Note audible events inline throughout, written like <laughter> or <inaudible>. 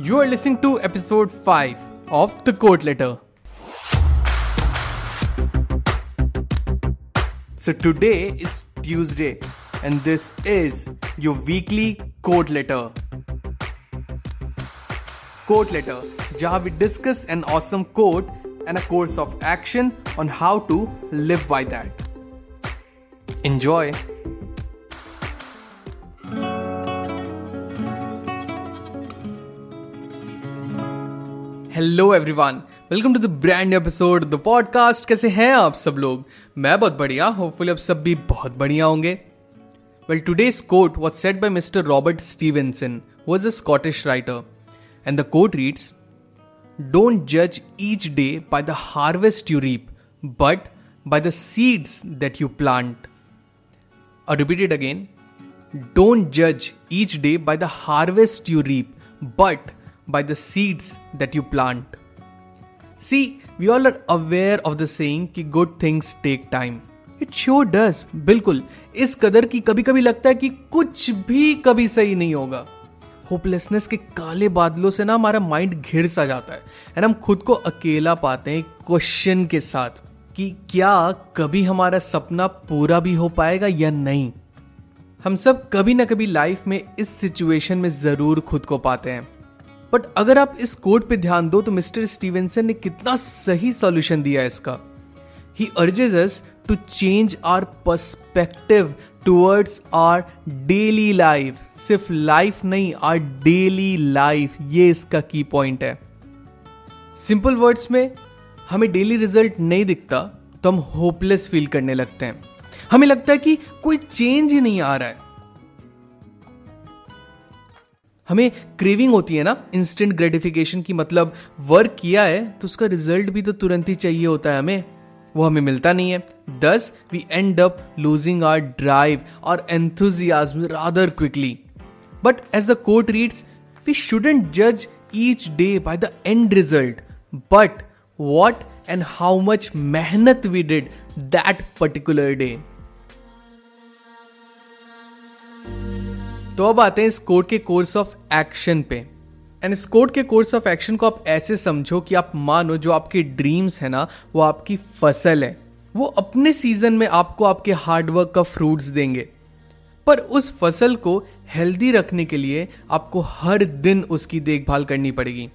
You are listening to episode 5 of The Quote Letter. So today is Tuesday and this is your weekly quote letter. Quote letter, jहाँ we discuss an awesome quote and a course of action on how to live by that. Enjoy. Hello everyone welcome to the brand episode the podcast कैसे हैं आप सब लोग? मैं बहुत बढ़िया hopefully आप सब भी बहुत बढ़िया होंगे। Well today's quote was said by mister Robert Stevenson was a Scottish writer and the quote reads don't जज each day by the harvest you reap but by the seeds that you plant और repeated again don't जज each day by the harvest you reap but by the seeds that you plant. See, we all are aware of the saying कि good things take time. It sure does बिल्कुल। इस कदर की कभी कभी लगता है कि कुछ भी कभी सही नहीं होगा। होपलेसनेस के काले बादलों से ना हमारा माइंड घिर सा जाता है। एंड हम खुद को अकेला पाते हैं क्वेश्चन के साथ कि क्या कभी हमारा सपना पूरा भी हो पाएगा या नहीं। हम सब कभी ना कभी लाइफ में इस सिचुएशन में ज़रूर खुद को पाते हैं। बट अगर आप इस कोड पे ध्यान दो तो मिस्टर स्टीवेंसन ने कितना सही सॉल्यूशन दिया इसका। He urges us to change our perspective towards our daily life सिर्फ़ लाइफ नहीं आर डेली लाइफ ये इसका की पॉइंट है। सिंपल वर्ड्स में, हमें डेली रिज़ल्ट नहीं दिखता तो हम होपलेस फील करने लगते हैं। हमें लगता है कि कोई चेंज ही नहीं आ रहा है। हमें क्रेविंग होती है ना इंस्टेंट ग्रेटिफिकेशन की मतलब वर्क किया है तो उसका रिज़ल्ट भी तो तुरंत ही चाहिए होता है हमें। वो हमें मिलता नहीं है। Thus we end up losing our drive और enthusiasm rather quickly but as the quote reads we shouldn't जज each day by the end result but what and how much मेहनत we did that particular day तो अब आते हैं इस quote के course of action पे। एंड इस कोर्ट के कोर्स ऑफ़ एक्शन को आप ऐसे समझो कि आप मानो जो आपके ड्रीम्स है ना, वो आपकी फ़सल है। वो अपने सीज़न में आपको आपके हार्डवर्क का फ्रूट्स देंगे। पर उस फ़सल को हेल्दी रखने के लिए आपको हर दिन उसकी देखभाल करनी पड़ेगी।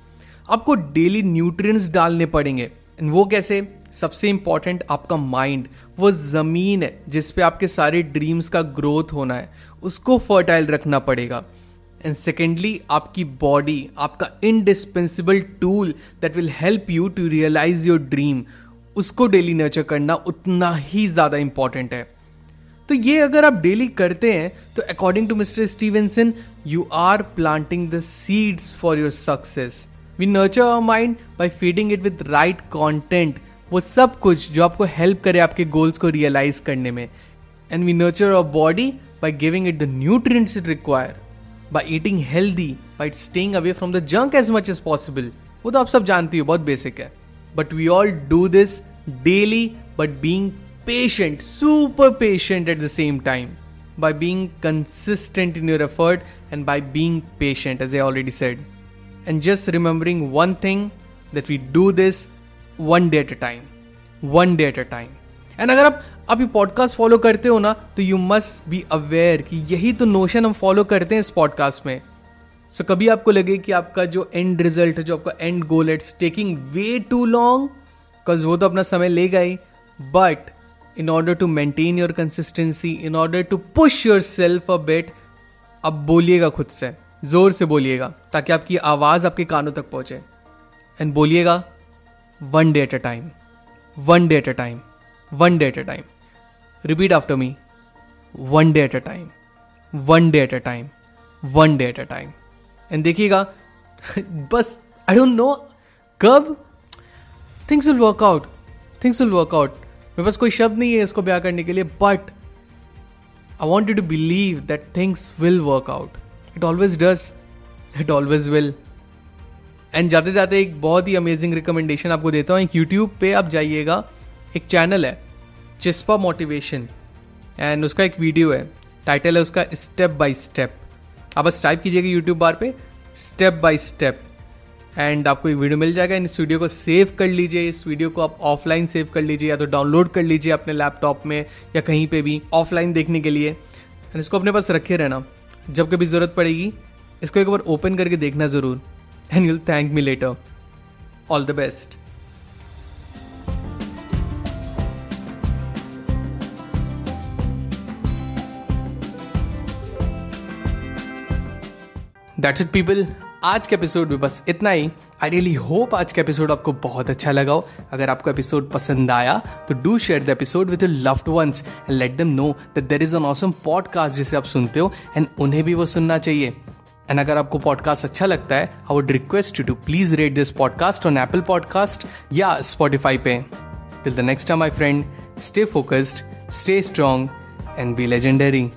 आपको डेली न्यूट्रिएंट्स डालने पड़ेंगे। वो कैसे? सबसे इंपॉर्टेंट आपका माइंड वो ज़मीन है, जिस पे आपके सारे ड्रीम्स का ग्रोथ होना है, उसको फर्टाइल रखना पड़ेगा। एंड सेकेंडली आपकी बॉडी आपका indispensable tool that will help you to realise your dream उसको डेली नर्चर करना उतना ही ज़्यादा इंपॉर्टेंट है। तो ये अगर आप डेली करते हैं तो according to mister Stevenson you are planting the seeds for your success we nurture our mind by feeding it with right content वो सब कुछ जो आपको हेल्प करे आपके गोल्स को रियलाइज़ करने में. And we nurture our body by giving it the nutrients it require by eating healthy by staying away from the junk as much as possible वो तो आप सब जानती हो बहुत बेसिक है. But we all do this daily but being patient super patient at the same time by being consistent in your effort and by being patient, as I already said. And just remembering one thing that we do this one day at a time one day at a time and अगर आप अभी podcast follow करते हो ना तो you must be aware कि यही तो नोशन हम फॉलो करते हैं इस पॉडकास्ट में। सो so, कभी आपको लगे कि आपका जो एंड रिज़ल्ट है जो आपका and goal it's taking way too long because वो तो अपना समय लेगा ही। But in order to maintain your consistency in order to push yourself a bit अब बोलिएगा खुद से ज़ोर से बोलिएगा ताकि आपकी आवाज़ आपके कानों तक पहुँचे। एंड बोलिएगा one day at a time one day at a time one day at a time repeat after me one day at a time one day at a time one day at a time and देखिएगा, <laughs> बस I don't know कब things will work out things will work out मेरे पास कोई शब्द नहीं है इसको ब्याह करने के लिए but I want you to believe that things will work out it always does it always will and जाते जाते एक बहुत ही अमेजिंग रिकमेंडेशन आपको देता हूँ। एक यूट्यूब पे आप जाइएगा। एक चैनल है चिस्पा मोटिवेशन एंड उसका एक वीडियो है। टाइटल है उसका स्टेप बाय स्टेप आप बस टाइप कीजिएगा यूट्यूब बार पे स्टेप बाय स्टेप एंड आपको एक वीडियो मिल जाएगा। इस वीडियो को सेव कर लीजिए। इस वीडियो को आप ऑफलाइन सेव कर लीजिए या तो डाउनलोड कर लीजिए अपने लैपटॉप में या कहीं पे भी ऑफलाइन देखने के लिए। एंड इसको अपने पास रखे रहना। जब कभी ज़रूरत पड़ेगी, इसको एक बार ओपन करके देखना ज़रूर। And you'll thank me later all the best that's it people आज के एपिसोड में बस इतना ही. आई रियली होप आज का एपिसोड आपको बहुत अच्छा लगा हो. अगर आपको एपिसोड पसंद आया तो do share the episode with your loved ones and let them know that there is an awesome podcast जिसे आप सुनते हो एंड उन्हें भी वो सुनना चाहिए. एंड अगर आपको पॉडकास्ट अच्छा लगता है I would request you to please rate this podcast on Apple podcast या स्पॉटिफाई पे। Till the next time my friend stay focused stay strong and be legendary